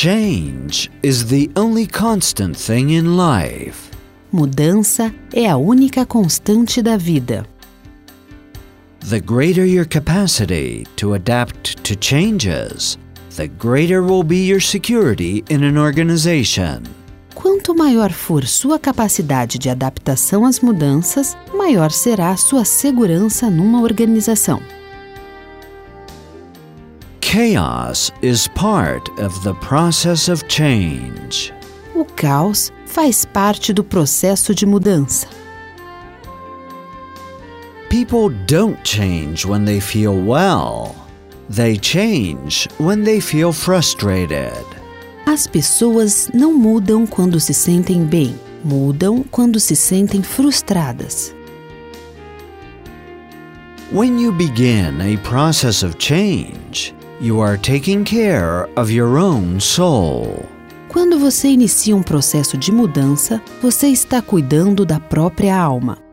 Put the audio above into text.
Change is the only constant thing in life. Mudança é a única constante da vida. The greater your capacity to adapt to changes, the greater will be your security in an organization. Quanto maior for sua capacidade de adaptação às mudanças, maior será sua segurança numa organização. Chaos is part of the process of change. O caos faz parte do processo de mudança. People don't change when they feel well. They change when they feel frustrated. As pessoas não mudam quando se sentem bem, mudam quando se sentem frustradas. When you begin a process of change, you are taking care of your own soul. Quando você inicia um processo de mudança, você está cuidando da própria alma.